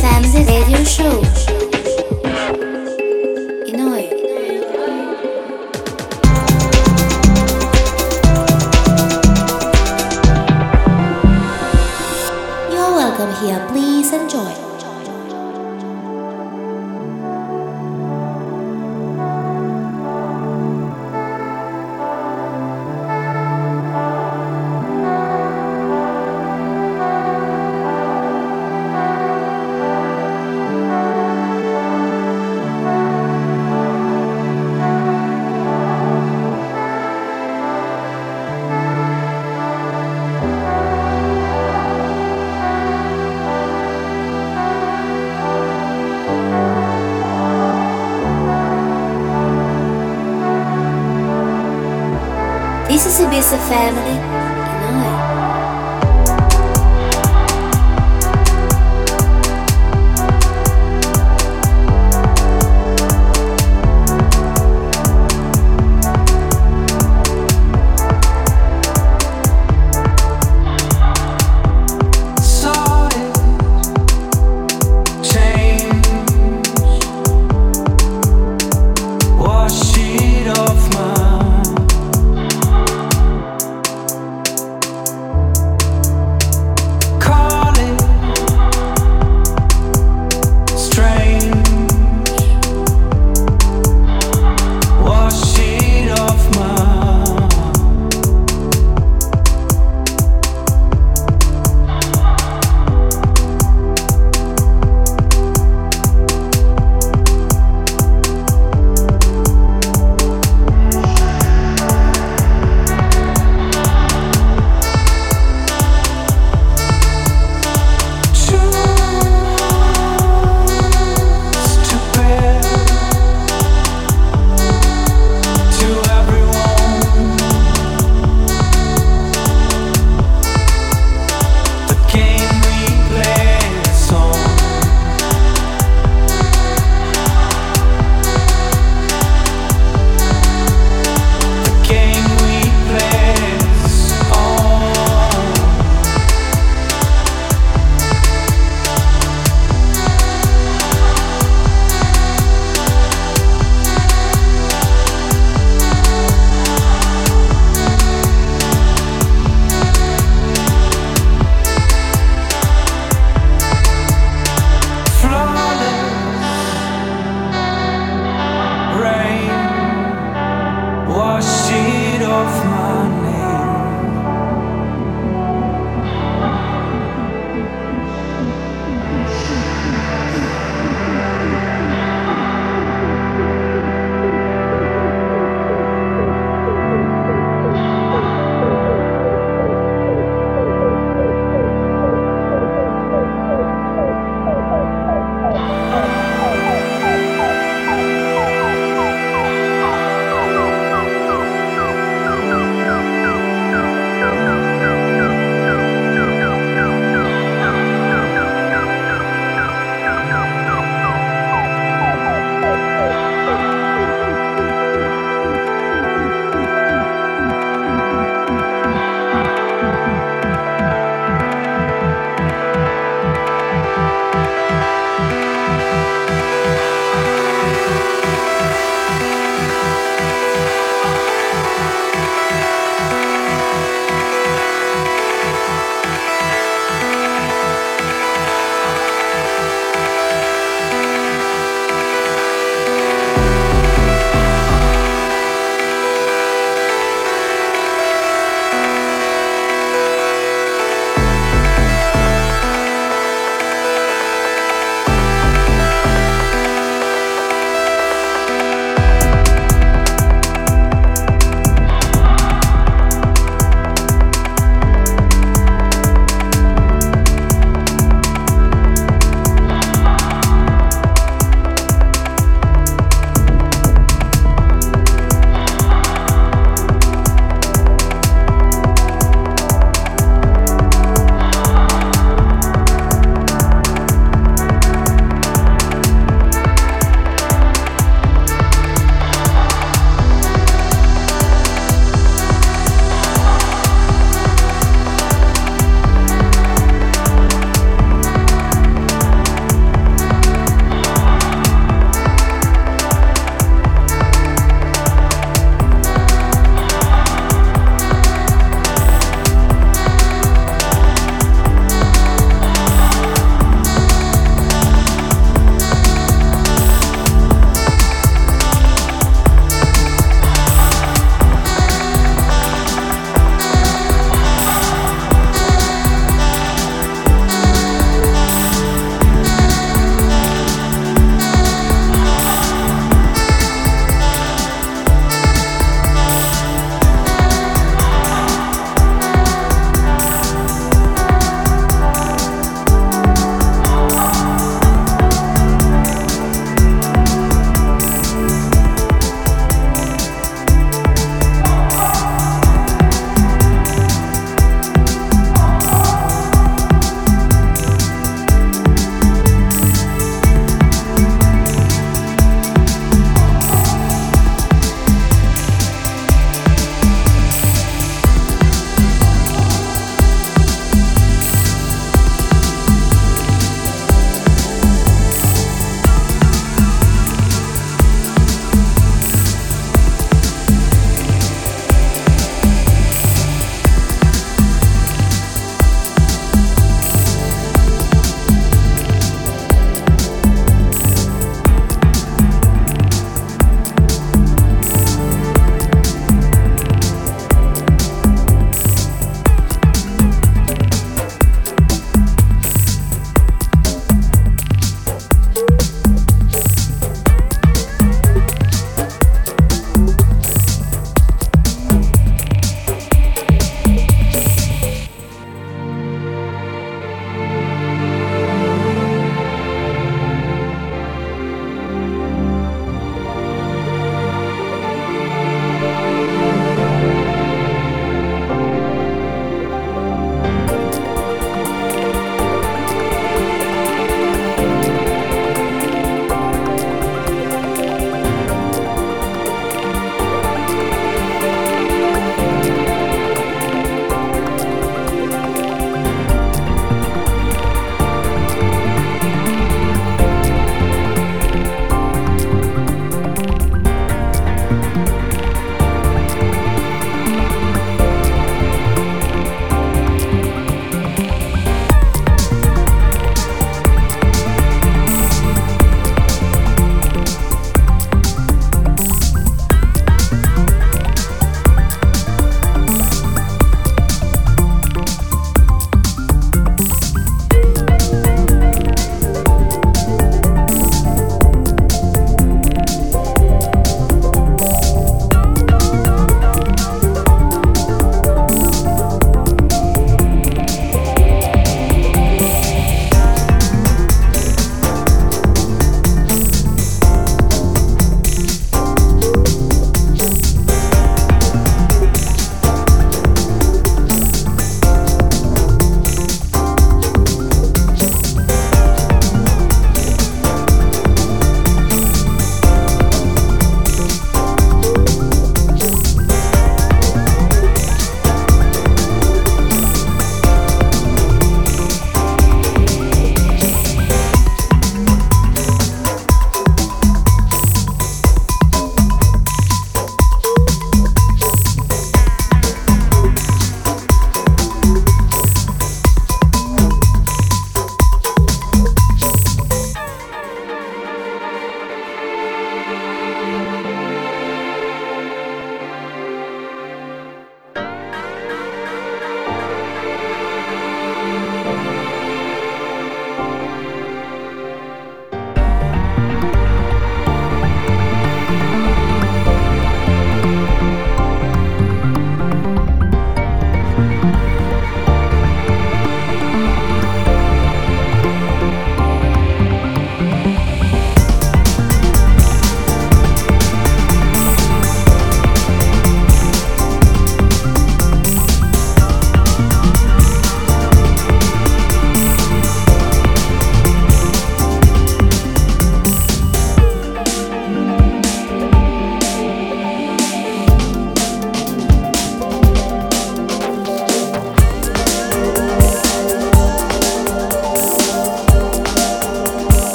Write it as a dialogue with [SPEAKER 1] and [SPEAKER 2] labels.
[SPEAKER 1] Family Radio.